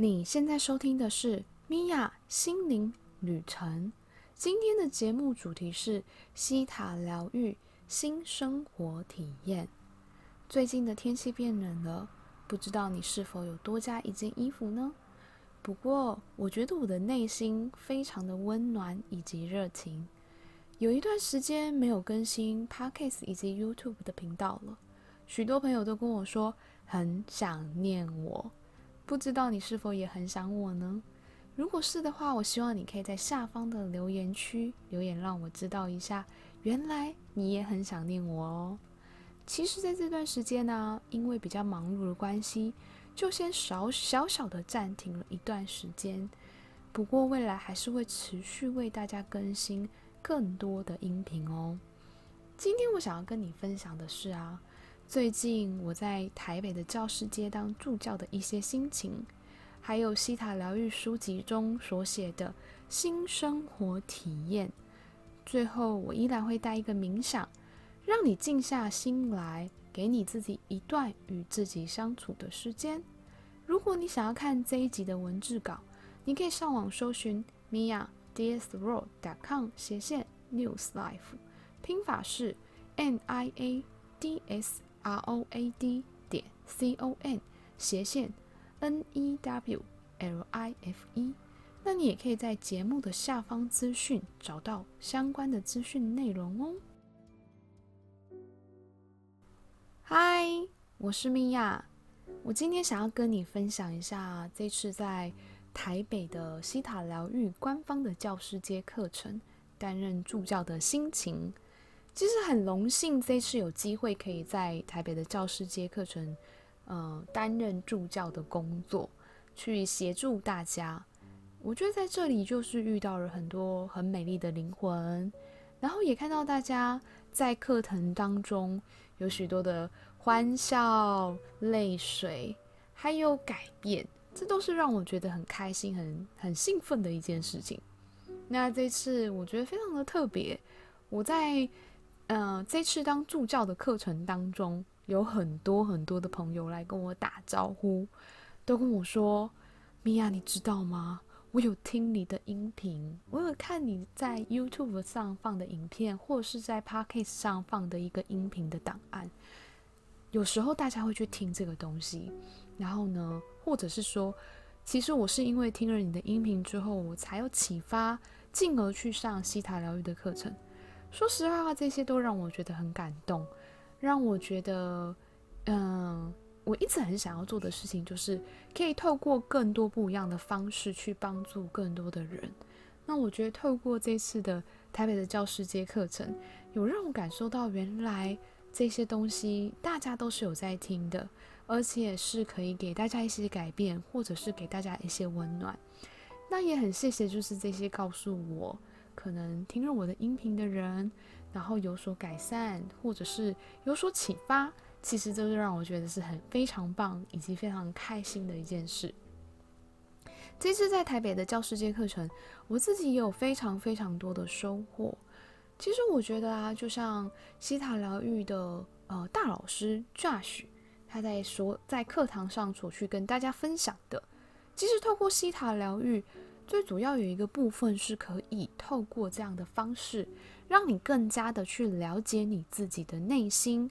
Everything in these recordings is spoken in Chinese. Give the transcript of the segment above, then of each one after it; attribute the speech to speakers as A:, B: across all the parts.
A: 你现在收听的是米娅心灵旅程。今天的节目主题是西塔疗愈新生活体验。最近的天气变冷了，不知道你是否有多加一件衣服呢？不过，我觉得我的内心非常的温暖以及热情。有一段时间没有更新 Podcast 以及 YouTube 的频道了，许多朋友都跟我说很想念我。不知道你是否也很想我呢？如果是的话，我希望你可以在下方的留言区留言，让我知道一下，原来你也很想念我哦。其实，在这段时间呢，因为比较忙碌的关系，就先少小小的暂停了一段时间。不过，未来还是会持续为大家更新更多的音频哦。今天我想要跟你分享的是啊。最近我在台北的教师街当助教的一些心情，还有希塔疗愈书籍中所写的新生活体验。最后，我依然会带一个冥想，让你静下心来，给你自己一段与自己相处的时间。如果你想要看这一集的文字稿，你可以上网搜寻 miadsworld.com 斜线 newslife，拼法是 n i a d s。R O A D 点 C O N 斜线 N E W L I F E，那你也可以在节目的下方资讯找到相关的资讯内容哦。嗨，我是米娅，我今天想要跟你分享一下这次在台北的西塔疗愈官方的教师节课程担任助教的心情。其实很荣幸，这次有机会可以在台北的教师街课程，呃，担任助教的工作，去协助大家。我觉得在这里就是遇到了很多很美丽的灵魂，然后也看到大家在课程当中有许多的欢笑、泪水，还有改变，这都是让我觉得很开心、很很兴奋的一件事情。那这次我觉得非常的特别，我在。嗯、呃，这次当助教的课程当中，有很多很多的朋友来跟我打招呼，都跟我说：“米娅，你知道吗？我有听你的音频，我有看你在 YouTube 上放的影片，或是在 Podcast 上放的一个音频的档案。有时候大家会去听这个东西，然后呢，或者是说，其实我是因为听了你的音频之后，我才有启发，进而去上希塔疗愈的课程。”说实话，这些都让我觉得很感动，让我觉得，嗯，我一直很想要做的事情，就是可以透过更多不一样的方式去帮助更多的人。那我觉得透过这次的台北的教师节课程，有让我感受到原来这些东西大家都是有在听的，而且是可以给大家一些改变，或者是给大家一些温暖。那也很谢谢，就是这些告诉我。可能听了我的音频的人，然后有所改善，或者是有所启发，其实这是让我觉得是很非常棒以及非常开心的一件事。这次在台北的教师节课程，我自己也有非常非常多的收获。其实我觉得啊，就像西塔疗愈的呃大老师 Josh，他在说在课堂上所去跟大家分享的，其实透过西塔疗愈。最主要有一个部分是可以透过这样的方式，让你更加的去了解你自己的内心，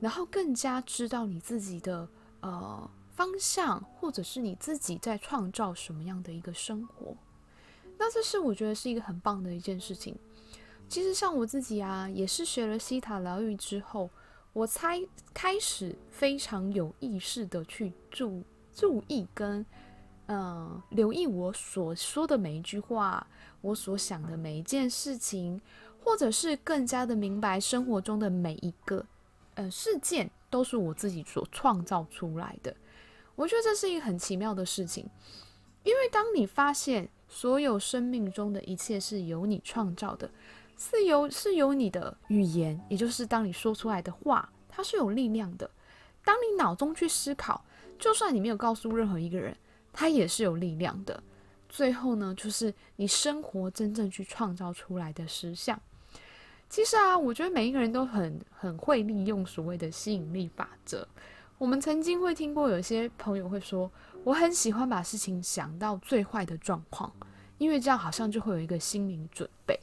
A: 然后更加知道你自己的呃方向，或者是你自己在创造什么样的一个生活。那这是我觉得是一个很棒的一件事情。其实像我自己啊，也是学了西塔疗愈之后，我才开始非常有意识的去注注意跟。嗯，留意我所说的每一句话，我所想的每一件事情，或者是更加的明白生活中的每一个呃事件，都是我自己所创造出来的。我觉得这是一个很奇妙的事情，因为当你发现所有生命中的一切是由你创造的，是由是由你的语言，也就是当你说出来的话，它是有力量的。当你脑中去思考，就算你没有告诉任何一个人。它也是有力量的。最后呢，就是你生活真正去创造出来的实相。其实啊，我觉得每一个人都很很会利用所谓的吸引力法则。我们曾经会听过有些朋友会说，我很喜欢把事情想到最坏的状况，因为这样好像就会有一个心理准备。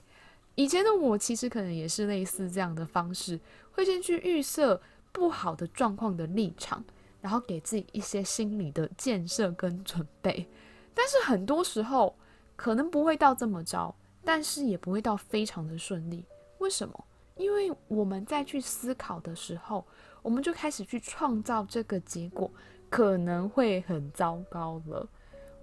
A: 以前的我其实可能也是类似这样的方式，会先去预设不好的状况的立场，然后给自己一些心理的建设跟准备。但是很多时候可能不会到这么糟，但是也不会到非常的顺利。为什么？因为我们在去思考的时候，我们就开始去创造这个结果，可能会很糟糕了。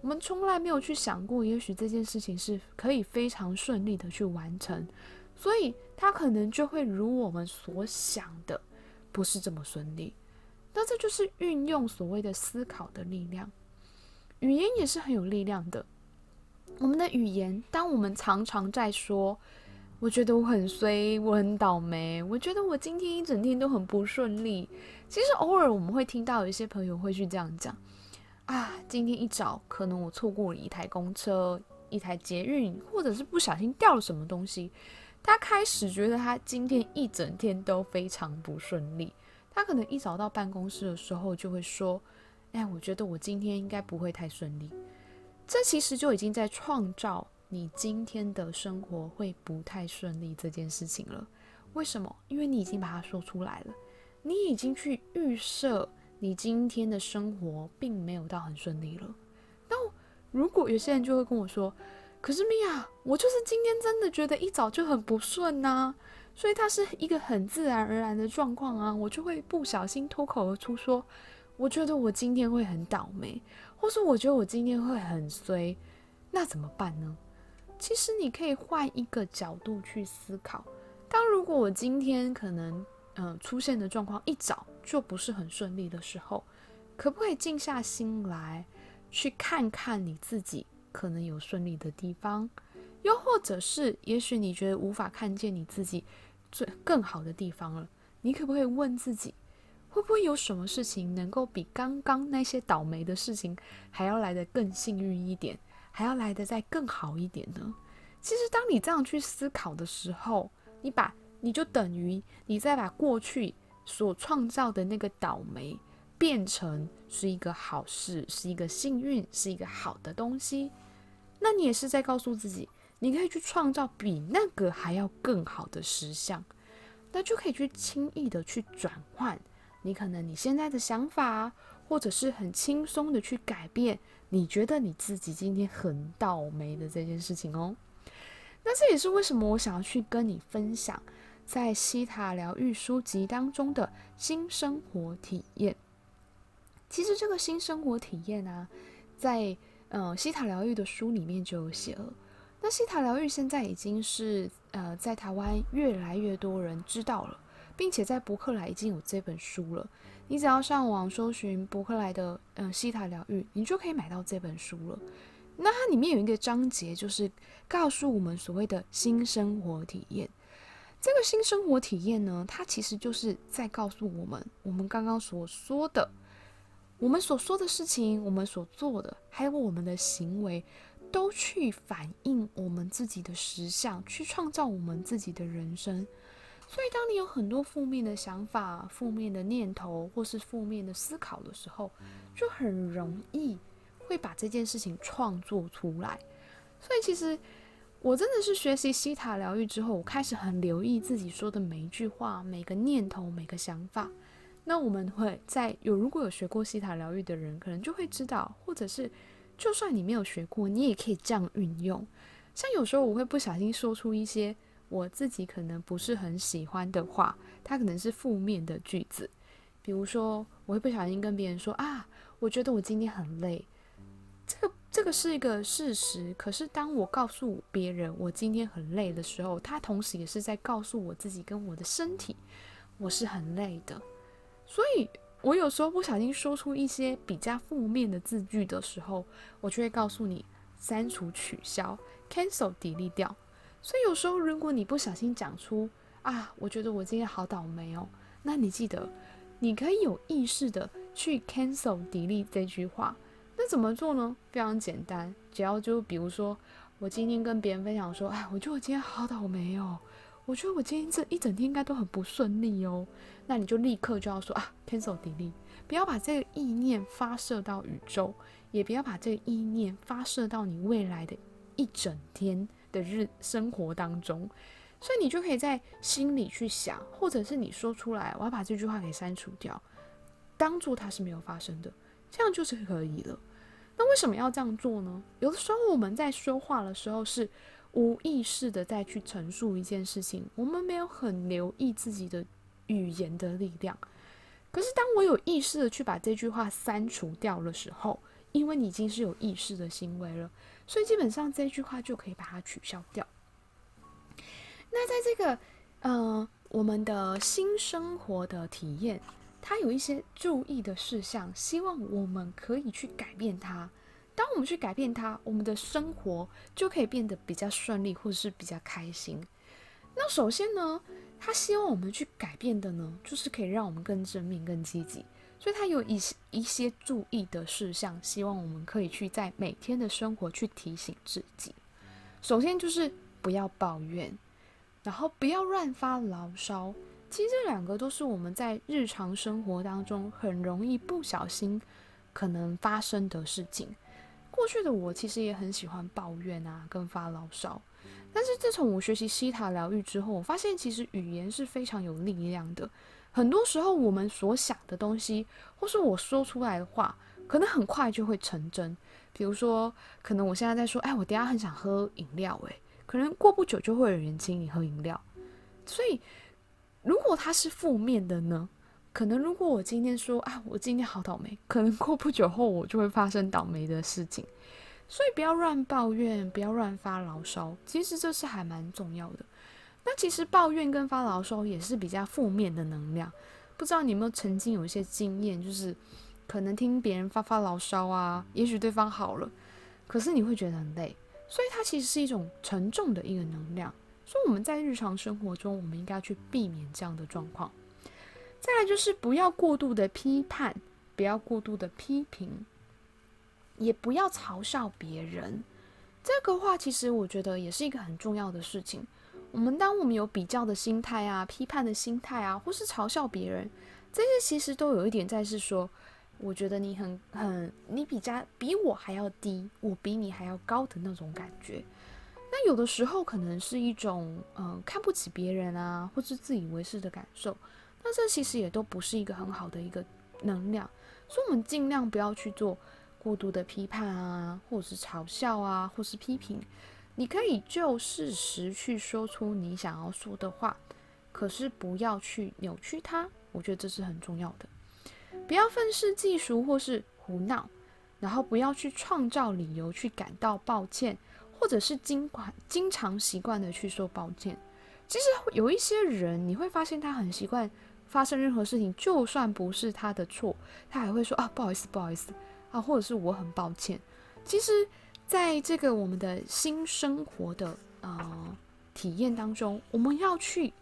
A: 我们从来没有去想过，也许这件事情是可以非常顺利的去完成，所以它可能就会如我们所想的，不是这么顺利。那这就是运用所谓的思考的力量。语言也是很有力量的。我们的语言，当我们常常在说“我觉得我很衰，我很倒霉，我觉得我今天一整天都很不顺利”，其实偶尔我们会听到有一些朋友会去这样讲：“啊，今天一早可能我错过了一台公车、一台捷运，或者是不小心掉了什么东西。”他开始觉得他今天一整天都非常不顺利。他可能一早到办公室的时候就会说。哎，我觉得我今天应该不会太顺利。这其实就已经在创造你今天的生活会不太顺利这件事情了。为什么？因为你已经把它说出来了，你已经去预设你今天的生活并没有到很顺利了。那如果有些人就会跟我说：“可是米娅，我就是今天真的觉得一早就很不顺呐，所以它是一个很自然而然的状况啊，我就会不小心脱口而出说。”我觉得我今天会很倒霉，或是我觉得我今天会很衰，那怎么办呢？其实你可以换一个角度去思考。当如果我今天可能嗯、出现的状况一早就不是很顺利的时候，可不可以静下心来去看看你自己可能有顺利的地方，又或者是也许你觉得无法看见你自己最更好的地方了，你可不可以问自己？会不会有什么事情能够比刚刚那些倒霉的事情还要来得更幸运一点，还要来得再更好一点呢？其实，当你这样去思考的时候，你把你就等于你再把过去所创造的那个倒霉变成是一个好事，是一个幸运，是一个好的东西。那你也是在告诉自己，你可以去创造比那个还要更好的实相，那就可以去轻易的去转换。你可能你现在的想法，或者是很轻松的去改变，你觉得你自己今天很倒霉的这件事情哦。那这也是为什么我想要去跟你分享，在希塔疗愈书籍当中的新生活体验。其实这个新生活体验啊，在呃希塔疗愈的书里面就有写了。那希塔疗愈现在已经是呃在台湾越来越多人知道了。并且在博客来已经有这本书了，你只要上网搜寻博客来的嗯希塔疗愈，你就可以买到这本书了。那它里面有一个章节，就是告诉我们所谓的新生活体验。这个新生活体验呢，它其实就是在告诉我们，我们刚刚所说的，我们所说的事情，我们所做的，还有我们的行为，都去反映我们自己的实相，去创造我们自己的人生。所以，当你有很多负面的想法、负面的念头，或是负面的思考的时候，就很容易会把这件事情创作出来。所以，其实我真的是学习西塔疗愈之后，我开始很留意自己说的每一句话、每个念头、每个想法。那我们会在有如果有学过西塔疗愈的人，可能就会知道，或者是就算你没有学过，你也可以这样运用。像有时候我会不小心说出一些。我自己可能不是很喜欢的话，它可能是负面的句子。比如说，我会不小心跟别人说啊，我觉得我今天很累。这个这个是一个事实。可是当我告诉别人我今天很累的时候，他同时也是在告诉我自己跟我的身体，我是很累的。所以我有时候不小心说出一些比较负面的字句的时候，我就会告诉你删除、取消、cancel、delete 掉。所以有时候，如果你不小心讲出啊，我觉得我今天好倒霉哦，那你记得，你可以有意识的去 cancel delete 这句话。那怎么做呢？非常简单，只要就比如说，我今天跟别人分享说，哎，我觉得我今天好倒霉哦，我觉得我今天这一整天应该都很不顺利哦，那你就立刻就要说啊，cancel delete，不要把这个意念发射到宇宙，也不要把这个意念发射到你未来的一整天的日生活当中。所以你就可以在心里去想，或者是你说出来，我要把这句话给删除掉，当做它是没有发生的，这样就是可以了。那为什么要这样做呢？有的时候我们在说话的时候是无意识的在去陈述一件事情，我们没有很留意自己的语言的力量。可是当我有意识的去把这句话删除掉的时候，因为你已经是有意识的行为了，所以基本上这句话就可以把它取消掉。那在这个，呃，我们的新生活的体验，它有一些注意的事项，希望我们可以去改变它。当我们去改变它，我们的生活就可以变得比较顺利，或者是比较开心。那首先呢，他希望我们去改变的呢，就是可以让我们更正面、更积极。所以他有一些一些注意的事项，希望我们可以去在每天的生活去提醒自己。首先就是不要抱怨。然后不要乱发牢骚，其实这两个都是我们在日常生活当中很容易不小心可能发生的事情。过去的我其实也很喜欢抱怨啊，跟发牢骚。但是自从我学习西塔疗愈之后，我发现其实语言是非常有力量的。很多时候我们所想的东西，或是我说出来的话，可能很快就会成真。比如说，可能我现在在说，哎，我等下很想喝饮料，哎。可能过不久就会有人请你喝饮料，所以如果它是负面的呢？可能如果我今天说啊，我今天好倒霉，可能过不久后我就会发生倒霉的事情。所以不要乱抱怨，不要乱发牢骚，其实这是还蛮重要的。那其实抱怨跟发牢骚也是比较负面的能量。不知道你有没有曾经有一些经验，就是可能听别人发发牢骚啊，也许对方好了，可是你会觉得很累。所以它其实是一种沉重的一个能量，所以我们在日常生活中，我们应该去避免这样的状况。再来就是不要过度的批判，不要过度的批评，也不要嘲笑别人。这个话其实我觉得也是一个很重要的事情。我们当我们有比较的心态啊、批判的心态啊，或是嘲笑别人，这些其实都有一点在是说。我觉得你很很，你比家比我还要低，我比你还要高的那种感觉。那有的时候可能是一种呃看不起别人啊，或是自以为是的感受。那这其实也都不是一个很好的一个能量，所以我们尽量不要去做过度的批判啊，或者是嘲笑啊，或是批评。你可以就事实去说出你想要说的话，可是不要去扭曲它。我觉得这是很重要的。不要愤世嫉俗或是胡闹，然后不要去创造理由去感到抱歉，或者是经管经常习惯的去说抱歉。其实有一些人，你会发现他很习惯发生任何事情，就算不是他的错，他还会说啊不好意思不好意思啊，或者是我很抱歉。其实，在这个我们的新生活的呃体验当中，我们要去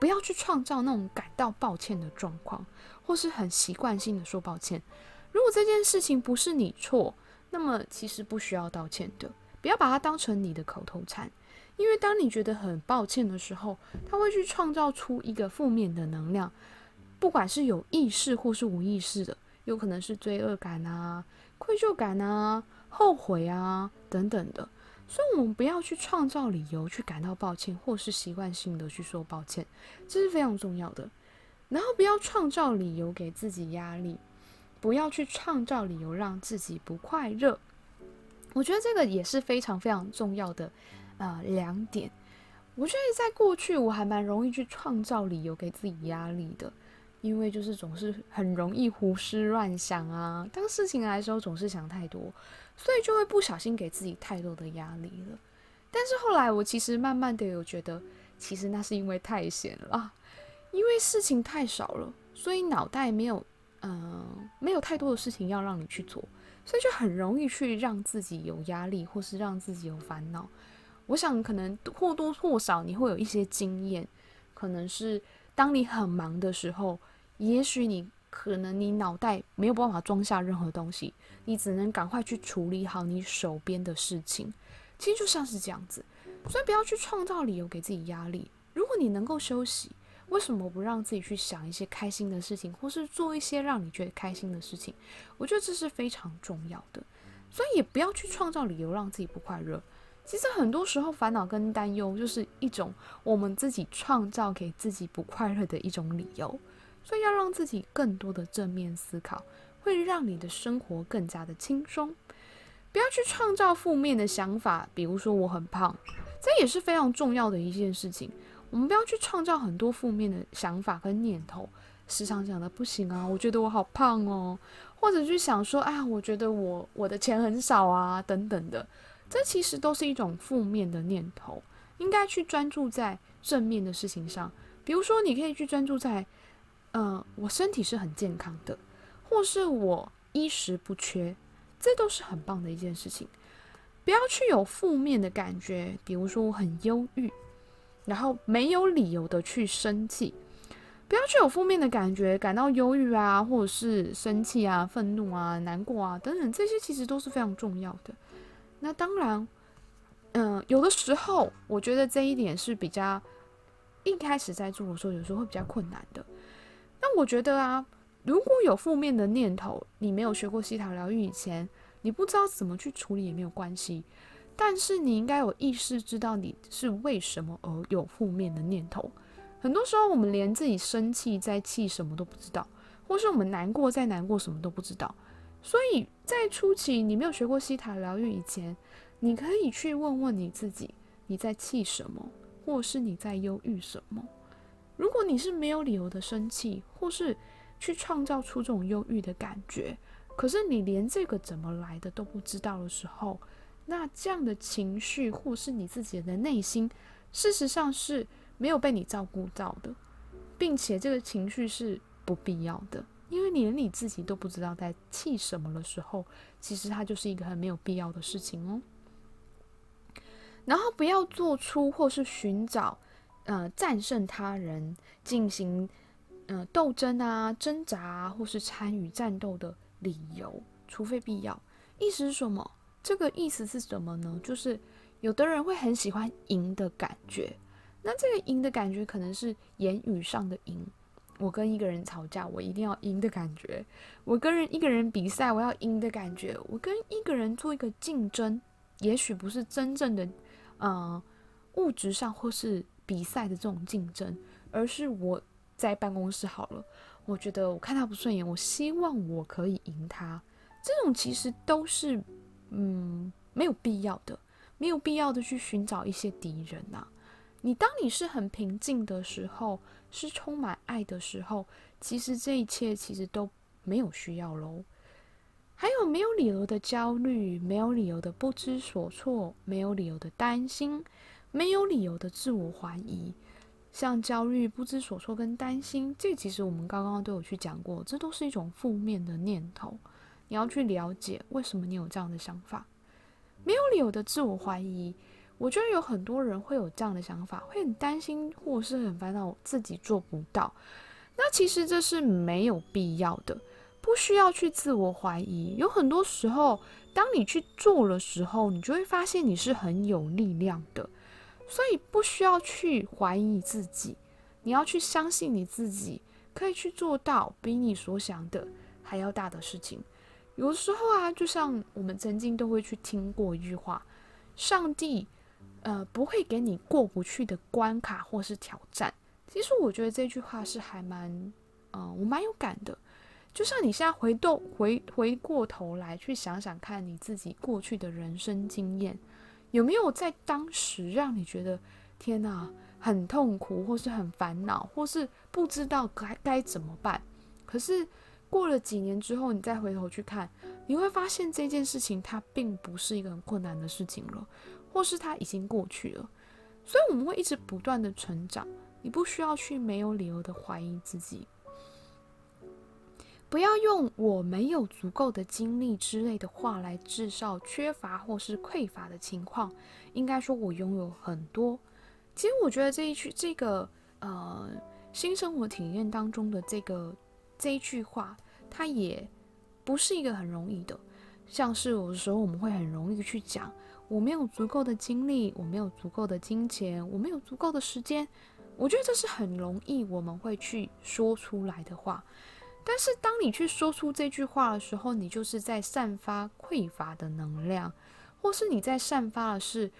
A: 不要去创造那种感到抱歉的状况。或是很习惯性的说抱歉，如果这件事情不是你错，那么其实不需要道歉的。不要把它当成你的口头禅，因为当你觉得很抱歉的时候，它会去创造出一个负面的能量，不管是有意识或是无意识的，有可能是罪恶感啊、愧疚感啊、后悔啊等等的。所以，我们不要去创造理由去感到抱歉，或是习惯性的去说抱歉，这是非常重要的。然后不要创造理由给自己压力，不要去创造理由让自己不快乐。我觉得这个也是非常非常重要的，呃，两点。我觉得在过去我还蛮容易去创造理由给自己压力的，因为就是总是很容易胡思乱想啊，当事情来的时候总是想太多，所以就会不小心给自己太多的压力了。但是后来我其实慢慢的有觉得，其实那是因为太闲了。因为事情太少了，所以脑袋没有，嗯、没有太多的事情要让你去做，所以就很容易去让自己有压力，或是让自己有烦恼。我想可能或多或少你会有一些经验，可能是当你很忙的时候，也许你可能你脑袋没有办法装下任何东西，你只能赶快去处理好你手边的事情。其实就像是这样子，所以不要去创造理由给自己压力。如果你能够休息。为什么不让自己去想一些开心的事情，或是做一些让你觉得开心的事情？我觉得这是非常重要的。所以也不要去创造理由让自己不快乐。其实很多时候烦恼跟担忧就是一种我们自己创造给自己不快乐的一种理由。所以要让自己更多的正面思考，会让你的生活更加的轻松。不要去创造负面的想法，比如说我很胖，这也是非常重要的一件事情。我们不要去创造很多负面的想法跟念头，时常讲的不行啊，我觉得我好胖哦。或者去想说，啊，我觉得我我的钱很少啊，等等的，这其实都是一种负面的念头。应该去专注在正面的事情上，比如说，你可以去专注在，呃，我身体是很健康的，或是我衣食不缺，这都是很棒的一件事情。不要去有负面的感觉，比如说我很忧郁，然后没有理由的去生气。不要去有负面的感觉，感到忧郁啊，或者是生气啊、愤怒啊、难过啊等等，这些其实都是非常重要的。那当然，嗯、有的时候我觉得这一点是比较一开始在做的时候，有时候会比较困难的。那我觉得啊，如果有负面的念头，你没有学过西塔疗愈以前，你不知道怎么去处理也没有关系。但是你应该有意识知道你是为什么而有负面的念头。很多时候，我们连自己生气在气什么都不知道，或是我们难过在难过什么都不知道。所以在初期你没有学过希塔疗愈以前，你可以去问问你自己：你在气什么，或是你在忧郁什么？如果你是没有理由的生气，或是去创造出这种忧郁的感觉，可是你连这个怎么来的都不知道的时候，那这样的情绪或是你自己的内心，事实上是。没有被你照顾到的，并且这个情绪是不必要的，因为你连你自己都不知道在气什么的时候，其实它就是一个很没有必要的事情哦。然后不要做出或是寻找，呃，战胜他人、进行呃斗争啊、挣扎啊，或是参与战斗的理由，除非必要。意思是什么？这个意思是什么呢？就是有的人会很喜欢赢的感觉。那这个赢的感觉可能是言语上的赢，我跟一个人吵架，我一定要赢的感觉；我跟人一个人比赛，我要赢的感觉；我跟一个人做一个竞争，也许不是真正的，呃，物质上或是比赛的这种竞争，而是我在办公室好了，我觉得我看他不顺眼，我希望我可以赢他，这种其实都是嗯没有必要的，没有必要的去寻找一些敌人呐、啊。你当你是很平静的时候，是充满爱的时候，其实这一切其实都没有需要喽。还有没有理由的焦虑，没有理由的不知所措，没有理由的担心，没有理由的自我怀疑。像焦虑、不知所措跟担心，这其实我们刚刚都有去讲过，这都是一种负面的念头。你要去了解为什么你有这样的想法。没有理由的自我怀疑。我觉得有很多人会有这样的想法，会很担心或是很烦恼自己做不到。那其实这是没有必要的，不需要去自我怀疑。有很多时候，当你去做的时候，你就会发现你是很有力量的。所以不需要去怀疑自己，你要去相信你自己可以去做到比你所想的还要大的事情。有时候啊，就像我们曾经都会去听过一句话：上帝。呃，不会给你过不去的关卡或是挑战。其实我觉得这句话是还蛮，呃，我蛮有感的。就像你现在回头回回过头来去想想看你自己过去的人生经验，有没有在当时让你觉得天哪，很痛苦，或是很烦恼，或是不知道该该怎么办？可是过了几年之后，你再回头去看，你会发现这件事情它并不是一个很困难的事情了。或是它已经过去了，所以我们会一直不断的成长。你不需要去没有理由的怀疑自己，不要用“我没有足够的精力”之类的话来制造缺乏或是匮乏的情况。应该说，我拥有很多。其实，我觉得这一句这个呃新生活体验当中的这个这一句话，它也不是一个很容易的。像是有的时候我们会很容易去讲。我没有足够的精力，我没有足够的金钱，我没有足够的时间。我觉得这是很容易我们会去说出来的话。但是当你去说出这句话的时候，你就是在散发匮乏的能量，或是你在散发的是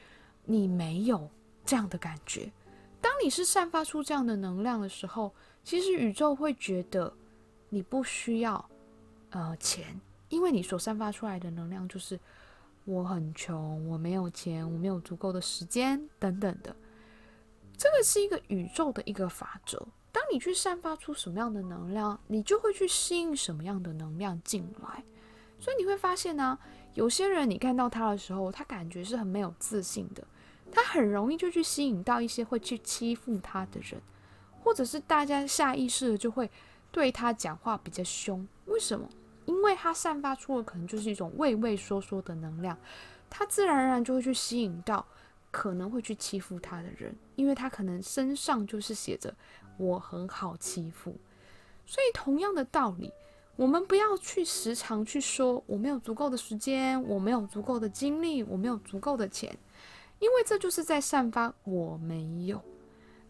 A: 你没有这样的感觉。当你是散发出这样的能量的时候，其实宇宙会觉得你不需要呃钱，因为你所散发出来的能量就是我很穷，我没有钱，我没有足够的时间等等的。这个是一个宇宙的一个法则。当你去散发出什么样的能量，你就会去吸引什么样的能量进来。所以你会发现呢、有些人你看到他的时候，他感觉是很没有自信的，他很容易就去吸引到一些会去欺负他的人，或者是大家下意识的就会对他讲话比较凶。为什么？因为他散发出的可能就是一种畏畏缩缩的能量，他自然而然就会去吸引到可能会去欺负他的人，因为他可能身上就是写着。我很好欺负，所以同样的道理，我们不要去时常去说我没有足够的时间，我没有足够的精力，我没有足够的钱，因为这就是在散发我没有，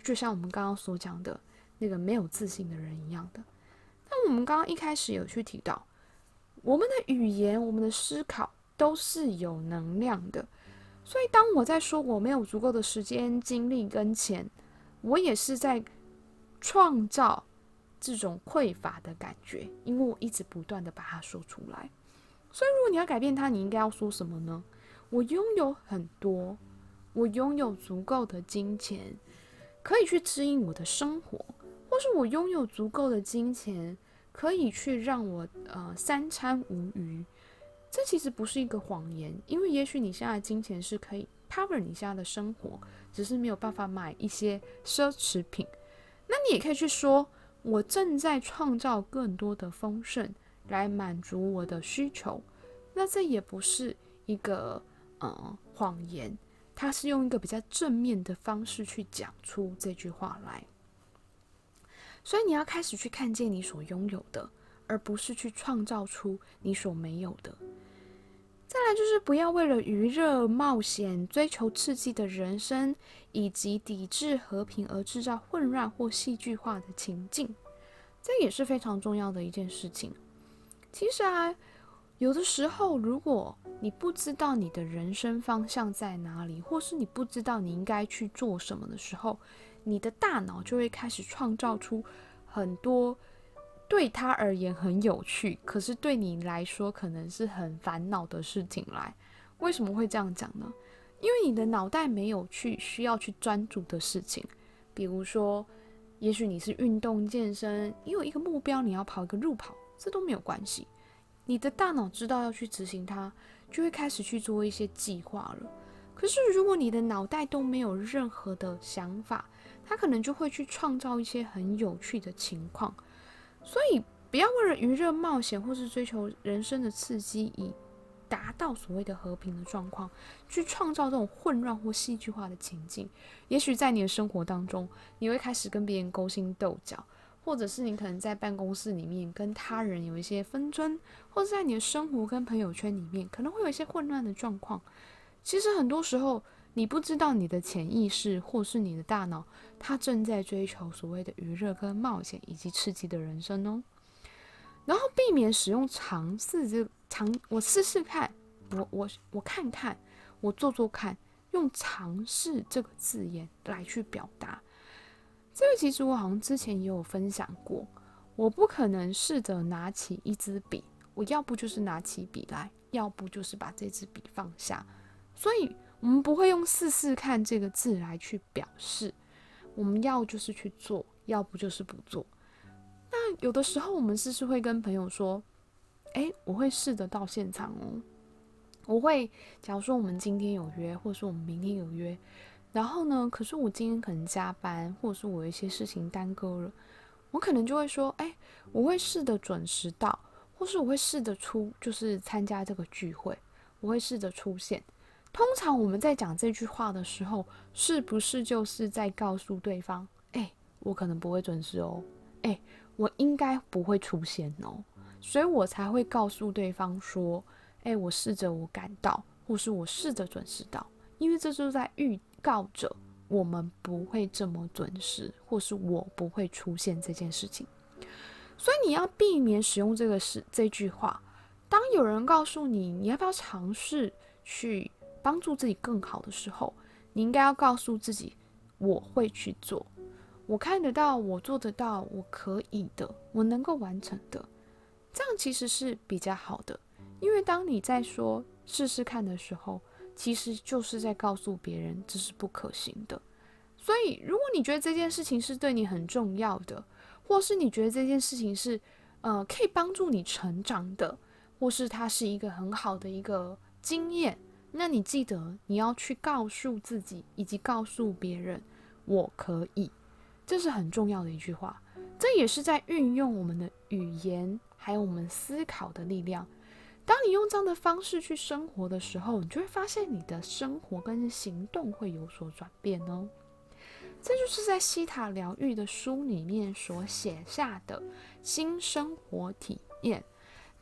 A: 就像我们刚刚所讲的那个没有自信的人一样的。那我们刚刚一开始有去提到，我们的语言、我们的思考都是有能量的，所以当我在说我没有足够的时间、精力跟钱，我也是在。创造这种匮乏的感觉，因为我一直不断的把它说出来。所以，如果你要改变它，你应该要说什么呢？我拥有很多，我拥有足够的金钱，可以去指引我的生活，或是我拥有足够的金钱，可以去让我呃三餐无余。这其实不是一个谎言，因为也许你现在金钱是可以 cover 你现在的生活，只是没有办法买一些奢侈品。那你也可以去说，我正在创造更多的丰盛来满足我的需求。那这也不是一个呃谎言，它是用一个比较正面的方式去讲出这句话来。所以你要开始去看见你所拥有的，而不是去创造出你所没有的。再来就是不要为了娱乐、冒险、追求刺激的人生，以及抵制和平而制造混乱或戏剧化的情境，这也是非常重要的一件事情。其实啊，有的时候，如果你不知道你的人生方向在哪里，或是你不知道你应该去做什么的时候，你的大脑就会开始创造出很多。对他而言很有趣，可是对你来说可能是很烦恼的事情来。为什么会这样讲呢？因为你的脑袋没有去需要去专注的事情，比如说，也许你是运动健身，你有一个目标，你要跑一个路跑，这都没有关系。你的大脑知道要去执行它，就会开始去做一些计划了。可是如果你的脑袋都没有任何的想法，他可能就会去创造一些很有趣的情况。所以，不要为了娱乐、冒险或是追求人生的刺激，以达到所谓的和平的状况，去创造这种混乱或戏剧化的情境。也许在你的生活当中，你会开始跟别人勾心斗角，或者是你可能在办公室里面跟他人有一些纷争，或者在你的生活跟朋友圈里面可能会有一些混乱的状况。其实很多时候，你不知道你的潜意识或是你的大脑，它正在追求所谓的娱乐跟冒险以及刺激的人生哦。然后避免使用尝试这尝，我试试看，我我我看看，我做做看，用尝试这个字眼来去表达。这个其实我好像之前也有分享过，我不可能试着拿起一支笔，我要不就是拿起笔来，要不就是把这支笔放下，所以。我们不会用“试试看”这个字来去表示，我们要就是去做，要不就是不做。那有的时候，我们是不是会跟朋友说：“诶，我会试着到现场哦。”我会，假如说我们今天有约，或者说我们明天有约，然后呢，可是我今天可能加班，或者是我有一些事情耽搁了，我可能就会说：“诶，我会试着准时到，或是我会试着出，就是参加这个聚会，我会试着出现。”通常我们在讲这句话的时候，是不是就是在告诉对方：“哎，我可能不会准时哦，哎，我应该不会出现哦。”所以我才会告诉对方说：“哎，我试着我赶到，或是我试着准时到。”因为这就在预告着我们不会这么准时，或是我不会出现这件事情。所以你要避免使用这个是这句话。当有人告诉你你要不要尝试去帮助自己更好的时候，你应该要告诉自己：我会去做，我看得到，我做得到，我可以的，我能够完成的。这样其实是比较好的，因为当你在说试试看的时候，其实就是在告诉别人这是不可行的。所以，如果你觉得这件事情是对你很重要的，或是你觉得这件事情是呃可以帮助你成长的，或是它是一个很好的一个经验，那你记得你要去告诉自己以及告诉别人，我可以，这是很重要的一句话。这也是在运用我们的语言，还有我们思考的力量。当你用这样的方式去生活的时候，你就会发现你的生活跟行动会有所转变哦。这就是在希塔疗愈的书里面所写下的新生活体验。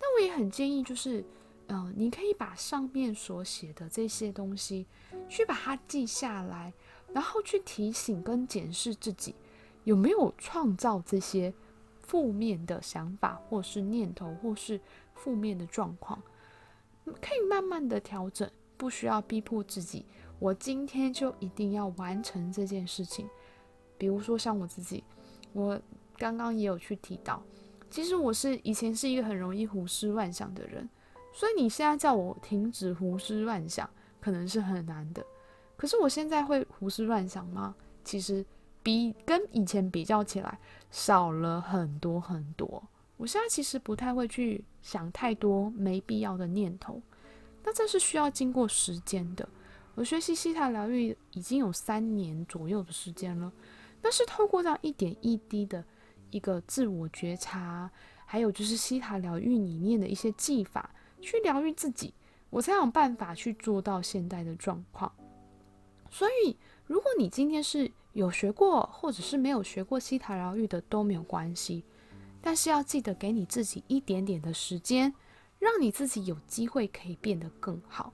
A: 那我也很建议，就是，呃，你可以把上面所写的这些东西，去把它记下来，然后去提醒跟检视自己有没有创造这些负面的想法，或是念头，或是。负面的状况可以慢慢的调整，不需要逼迫自己。我今天就一定要完成这件事情。比如说像我自己，我刚刚也有去提到，其实我是以前是一个很容易胡思乱想的人，所以你现在叫我停止胡思乱想，可能是很难的。可是我现在会胡思乱想吗？其实比跟以前比较起来，少了很多很多。我现在其实不太会去想太多没必要的念头，那这是需要经过时间的。我学习希塔疗愈已经有三年左右的时间了，那是透过这样一点一滴的一个自我觉察，还有就是希塔疗愈里面的一些技法去疗愈自己，我才有办法去做到现在的状况。所以，如果你今天是有学过，或者是没有学过希塔疗愈的都没有关系。但是要记得给你自己一点点的时间，让你自己有机会可以变得更好。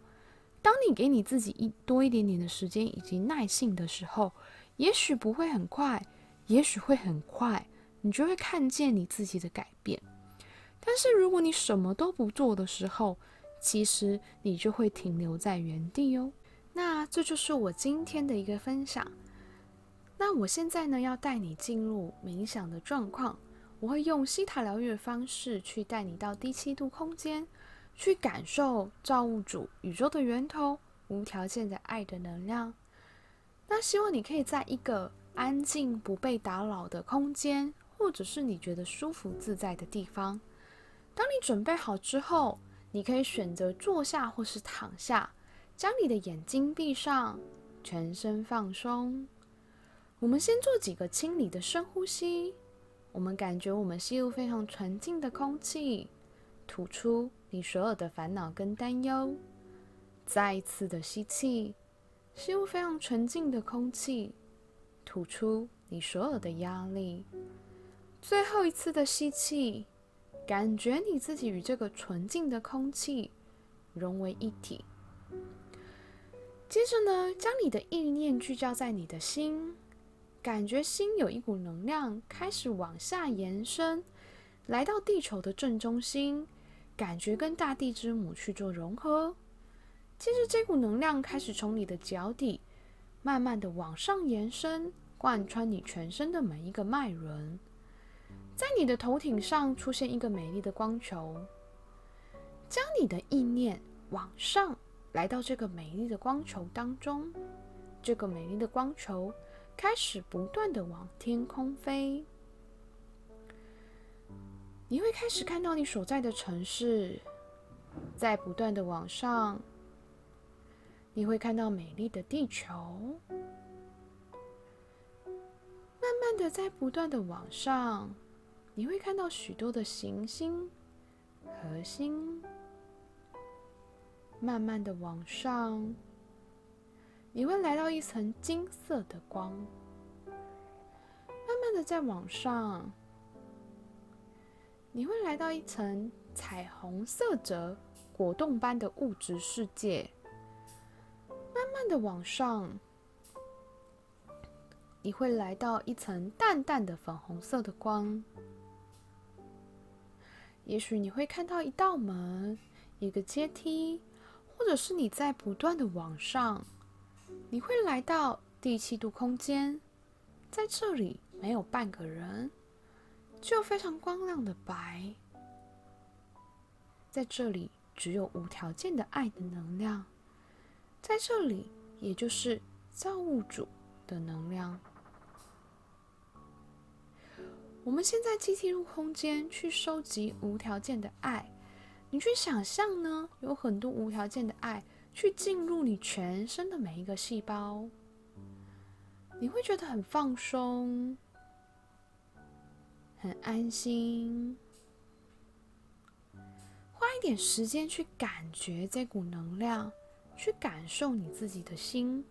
A: 当你给你自己一多一点点的时间以及耐性的时候，也许不会很快，也许会很快，你就会看见你自己的改变。但是如果你什么都不做的时候，其实你就会停留在原地哦。那这就是我今天的一个分享。那我现在呢，要带你进入冥想的状况。我会用希塔疗愈的方式去带你到低七度空间，去感受造物主、宇宙的源头、无条件的爱的能量。那希望你可以在一个安静、不被打扰的空间，或者是你觉得舒服自在的地方。当你准备好之后，你可以选择坐下或是躺下，将你的眼睛闭上，全身放松。我们先做几个清理的深呼吸。我们感觉我们吸入非常纯净的空气，吐出你所有的烦恼跟担忧。再一次的吸气，吸入非常纯净的空气，吐出你所有的压力。最后一次的吸气，感觉你自己与这个纯净的空气融为一体。接着呢，将你的意念聚焦在你的心。感觉心有一股能量开始往下延伸，来到地球的正中心，感觉跟大地之母去做融合。接着，这股能量开始从你的脚底慢慢的往上延伸，贯穿你全身的每一个脉轮，在你的头顶上出现一个美丽的光球。将你的意念往上来到这个美丽的光球当中，这个美丽的光球。开始不断的往天空飞，你会开始看到你所在的城市在不断的往上，你会看到美丽的地球，慢慢的在不断的往上，你会看到许多的行星、核心，慢慢的往上。你会来到一层金色的光，慢慢的在往上，你会来到一层彩虹色泽、果冻般的物质世界，慢慢的往上，你会来到一层淡淡的粉红色的光。也许你会看到一道门，一个阶梯，或者是你在不断的往上。你会来到第七度空间，在这里没有半个人，就非常光亮的白。在这里只有无条件的爱的能量，在这里也就是造物主的能量。我们现在集体入空间去收集无条件的爱，你去想象呢，有很多无条件的爱去进入你全身的每一个细胞，你会觉得很放松，很安心。花一点时间去感觉这股能量，去感受你自己的心。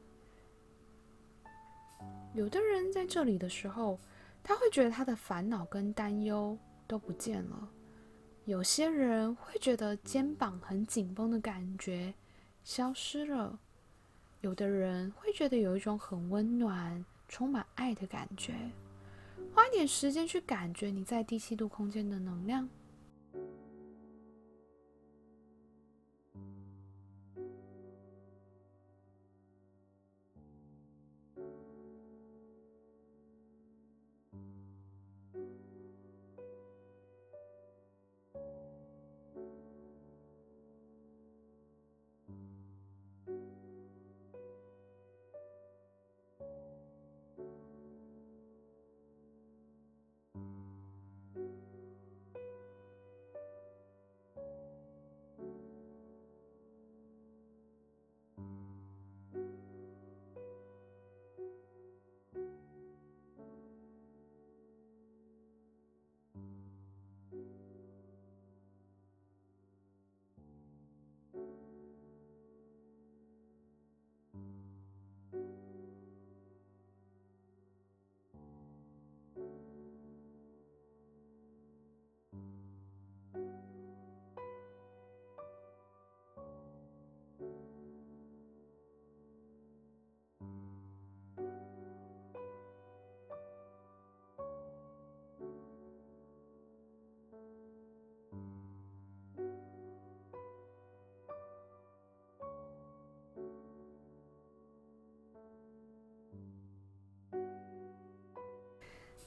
A: 有的人在这里的时候，他会觉得他的烦恼跟担忧都不见了，有些人会觉得肩膀很紧绷的感觉消失了，有的人会觉得有一种很温暖、充满爱的感觉。花点时间去感觉你在第七度空间的能量。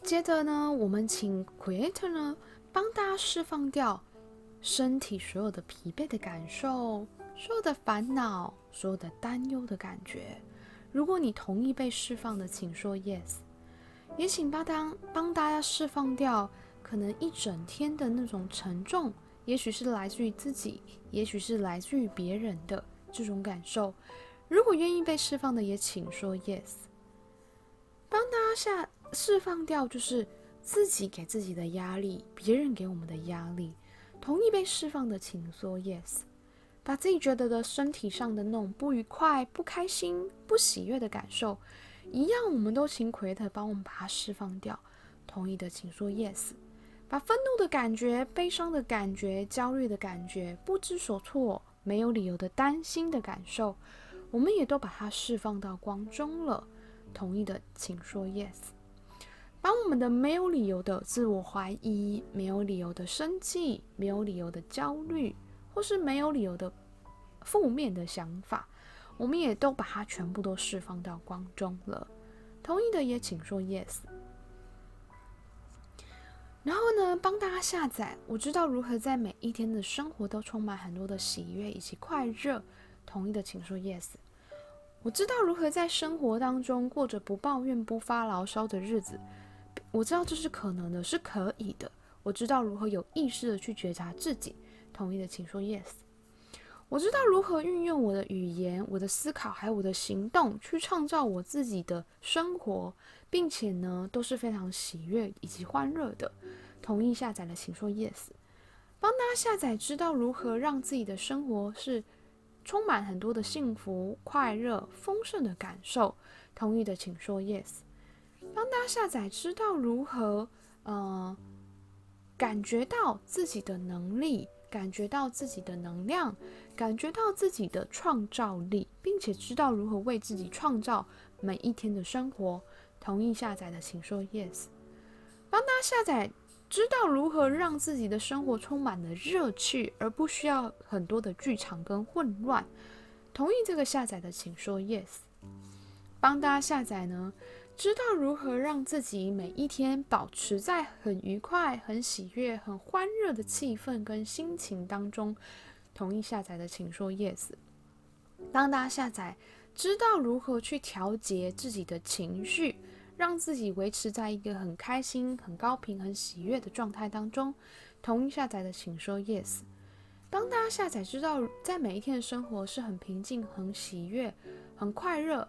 A: 接着呢，我们请 Creator 呢帮大家释放掉身体所有的疲惫的感受，所有的烦恼，所有的担忧的感觉。如果你同意被释放的，请说 Yes。也请帮当帮大家释放掉可能一整天的那种沉重，也许是来自于自己，也许是来自于别人的这种感受。如果愿意被释放的，也请说 Yes。帮大家下。释放掉就是自己给自己的压力，别人给我们的压力。同意被释放的，请说 yes。把自己觉得的身体上的那种不愉快、不开心、不喜悦的感受，一样，我们都请奎特帮我们把它释放掉。同意的，请说 yes。把愤怒的感觉、悲伤的感觉、焦虑的感觉、不知所措、没有理由的担心的感受，我们也都把它释放到光中了。同意的，请说 yes。把我们的没有理由的自我怀疑、没有理由的生气、没有理由的焦虑，或是没有理由的负面的想法，我们也都把它全部都释放到光中了。同意的也请说 yes。然后呢，帮大家下载，我知道如何在每一天的生活都充满很多的喜悦以及快乐。同意的请说 yes。我知道如何在生活当中过着不抱怨、不发牢骚的日子。我知道这是可能的，是可以的。我知道如何有意识的去觉察自己。同意的，请说 yes。我知道如何运用我的语言、我的思考还有我的行动，去创造我自己的生活，并且呢，都是非常喜悦以及欢乐的。同意下载的，请说 yes。帮大家下载，知道如何让自己的生活是充满很多的幸福、快乐、丰盛的感受。同意的，请说 yes。帮大家下载，知道如何，呃，感觉到自己的能力，感觉到自己的能量，感觉到自己的创造力，并且知道如何为自己创造每一天的生活。同意下载的请说 yes。帮大家下载，知道如何让自己的生活充满了热趣，而不需要很多的剧场跟混乱。同意这个下载的请说 yes。帮大家下载呢，知道如何让自己每一天保持在很愉快、很喜悦、很欢乐的气氛跟心情当中。同意下载的请说 yes。帮大家下载，知道如何去调节自己的情绪。让自己维持在一个很开心、很高频、很喜悦的状态当中。同意下载的，请说 yes。当大家下载知道，在每一天的生活是很平静、很喜悦、很快乐，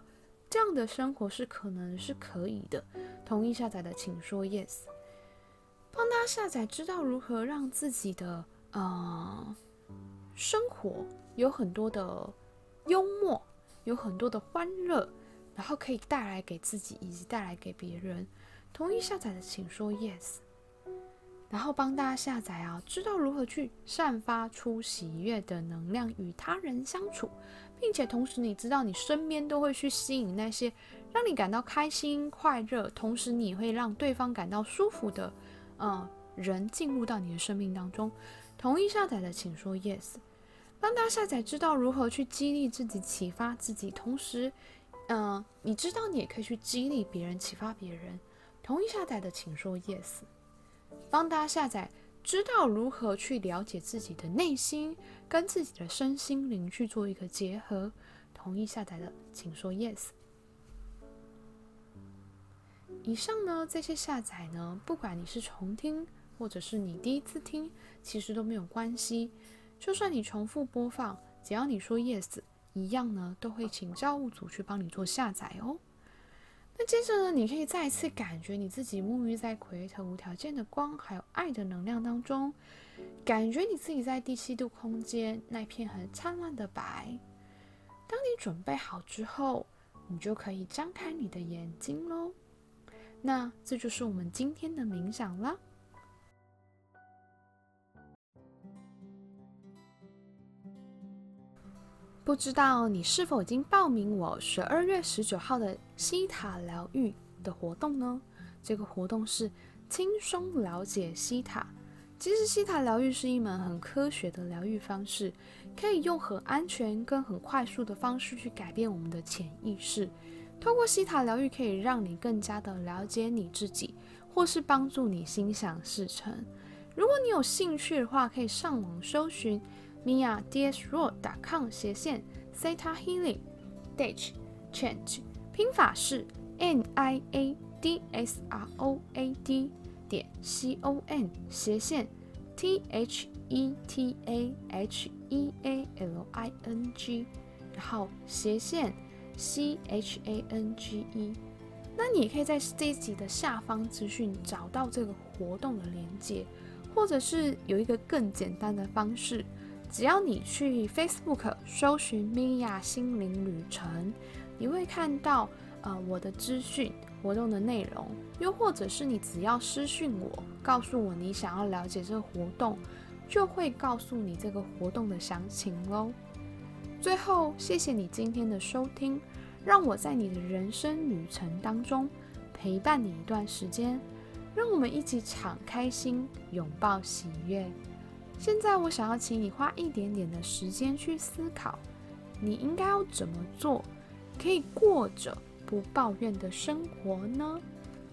A: 这样的生活是可能是可以的。同意下载的，请说 yes。帮大家下载知道如何让自己的呃生活有很多的幽默，有很多的欢乐。然后可以带来给自己以及带来给别人。同意下载的，请说 yes。然后帮大家下载啊，知道如何去散发出喜悦的能量与他人相处，并且同时你知道你身边都会去吸引那些让你感到开心快乐，同时你会让对方感到舒服的，呃，人进入到你的生命当中。同意下载的，请说 yes。帮大家下载，知道如何去激励自己、启发自己，同时。嗯、你知道你也可以去激励别人、启发别人。同意下载的，请说 yes。帮大家下载，知道如何去了解自己的内心，跟自己的身心灵去做一个结合。同意下载的，请说 yes。以上呢，这些下载呢，不管你是重听，或者是你第一次听，其实都没有关系。就算你重复播放，只要你说 yes。一样呢，都会请造物主去帮你做下载哦。那接着呢，你可以再一次感觉你自己沐浴在奎特无条件的光还有爱的能量当中，感觉你自己在第七度空间那片很灿烂的白。当你准备好之后，你就可以张开你的眼睛喽。那这就是我们今天的冥想了。不知道你是否已经报名我十二月十九号的西塔疗愈的活动呢？这个活动是轻松了解西塔。其实西塔疗愈是一门很科学的疗愈方式，可以用很安全跟很快速的方式去改变我们的潜意识。通过西塔疗愈，可以让你更加的了解你自己，或是帮助你心想事成。如果你有兴趣的话，可以上网搜寻。miadsroad.com 斜线 Theta Healing Dash Change 拼法是 N I A D S R O A D 点 C O M 斜线 T H E T A H E A L I N G 然后斜线 C H A N G E。那你也可以在这一集的下方资讯找到这个活动的连接，或者是有一个更简单的方式。只要你去 Facebook 搜寻 Mia 心灵旅程，你会看到呃我的资讯、活动的内容，又或者是你只要私讯我，告诉我你想要了解这个活动，就会告诉你这个活动的详情喽。最后，谢谢你今天的收听，让我在你的人生旅程当中陪伴你一段时间，让我们一起敞开心，拥抱喜悦。现在我想要请你花一点点的时间去思考，你应该要怎么做，可以过着不抱怨的生活呢？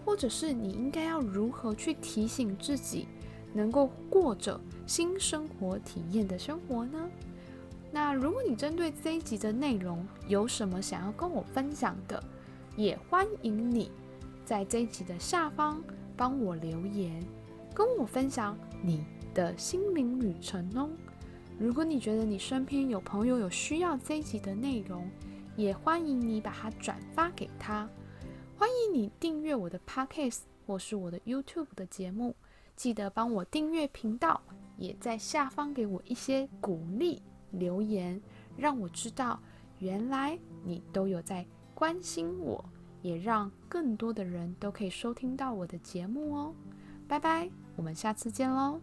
A: 或者是你应该要如何去提醒自己，能够过着新生活体验的生活呢？那如果你针对这一集的内容有什么想要跟我分享的，也欢迎你在这一集的下方帮我留言，跟我分享你的心灵旅程哦。如果你觉得你身边有朋友有需要这一集的内容，也欢迎你把它转发给他。欢迎你订阅我的 Podcast 或是我的 YouTube 的节目，记得帮我订阅频道，也在下方给我一些鼓励留言，让我知道原来你都有在关心我，也让更多的人都可以收听到我的节目哦。拜拜，我们下次见喽。